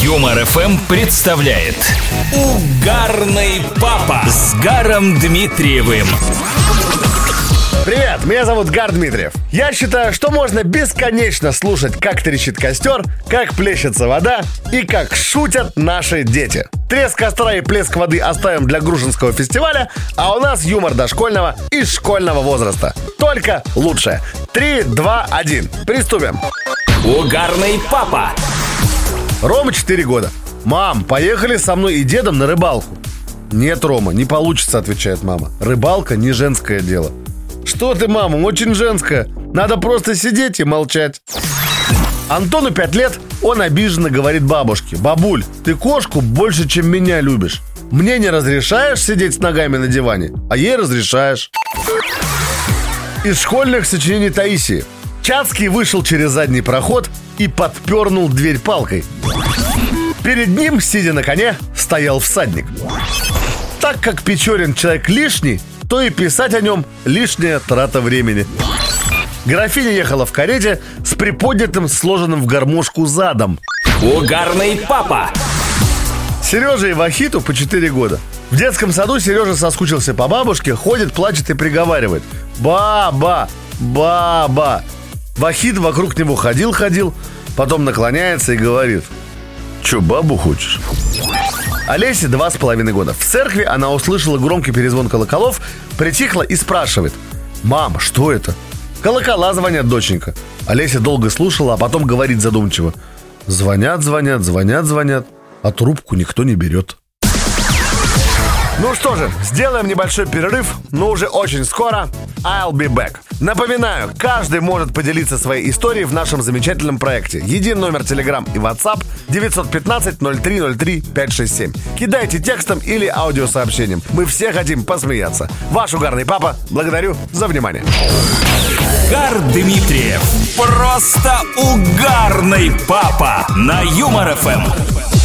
Юмор ФМ представляет Угарный папа с Гаром Дмитриевым. Привет, меня зовут Гар Дмитриев. Я считаю, что можно бесконечно слушать, как трещит костер, как плещется вода и как шутят наши дети. Треск костра и плеск воды оставим для Грушинского фестиваля, а у нас юмор дошкольного и школьного возраста. Только лучшее. 3, 2, 1. Приступим. Угарный папа. Рома 4 года. Мам, поехали со мной и дедом на рыбалку. Нет, Рома, не получится, отвечает мама. Рыбалка не женское дело. Что ты, мама, очень женское. Надо просто сидеть и молчать. Антону 5 лет, он обиженно говорит бабушке. Бабуль, ты кошку больше, чем меня любишь. Мне не разрешаешь сидеть с ногами на диване, а ей разрешаешь. Из школьных сочинений Таисии. Чацкий вышел через задний проход и подпернул дверь палкой. Перед ним, сидя на коне, стоял всадник. Так как Печорин человек лишний, то и писать о нем лишняя трата времени. Графиня ехала в карете с приподнятым, сложенным в гармошку задом. Угарный папа. Сереже и Вахиту по 4 года. В детском саду Сережа соскучился по бабушке, ходит, плачет и приговаривает. «Баба! Баба!» Вахит вокруг него ходил-ходил, потом наклоняется и говорит. «Че, бабу хочешь?» Олесе два с половиной года. В церкви она услышала громкий перезвон колоколов, притихла и спрашивает. «Мам, что это?» Колокола звонят, доченька. Олеся долго слушала, а потом говорит задумчиво. Звонят, звонят, звонят, звонят, а трубку никто не берет. Ну что же, сделаем небольшой перерыв, но уже очень скоро I'll be back. Напоминаю, каждый может поделиться своей историей в нашем замечательном проекте. Един номер Telegram и WhatsApp 915-0303-567. Кидайте текстом или аудиосообщением. Мы все хотим посмеяться. Ваш угарный папа, благодарю за внимание. Гар Дмитриев. Просто угарный папа на Юмор ФМ.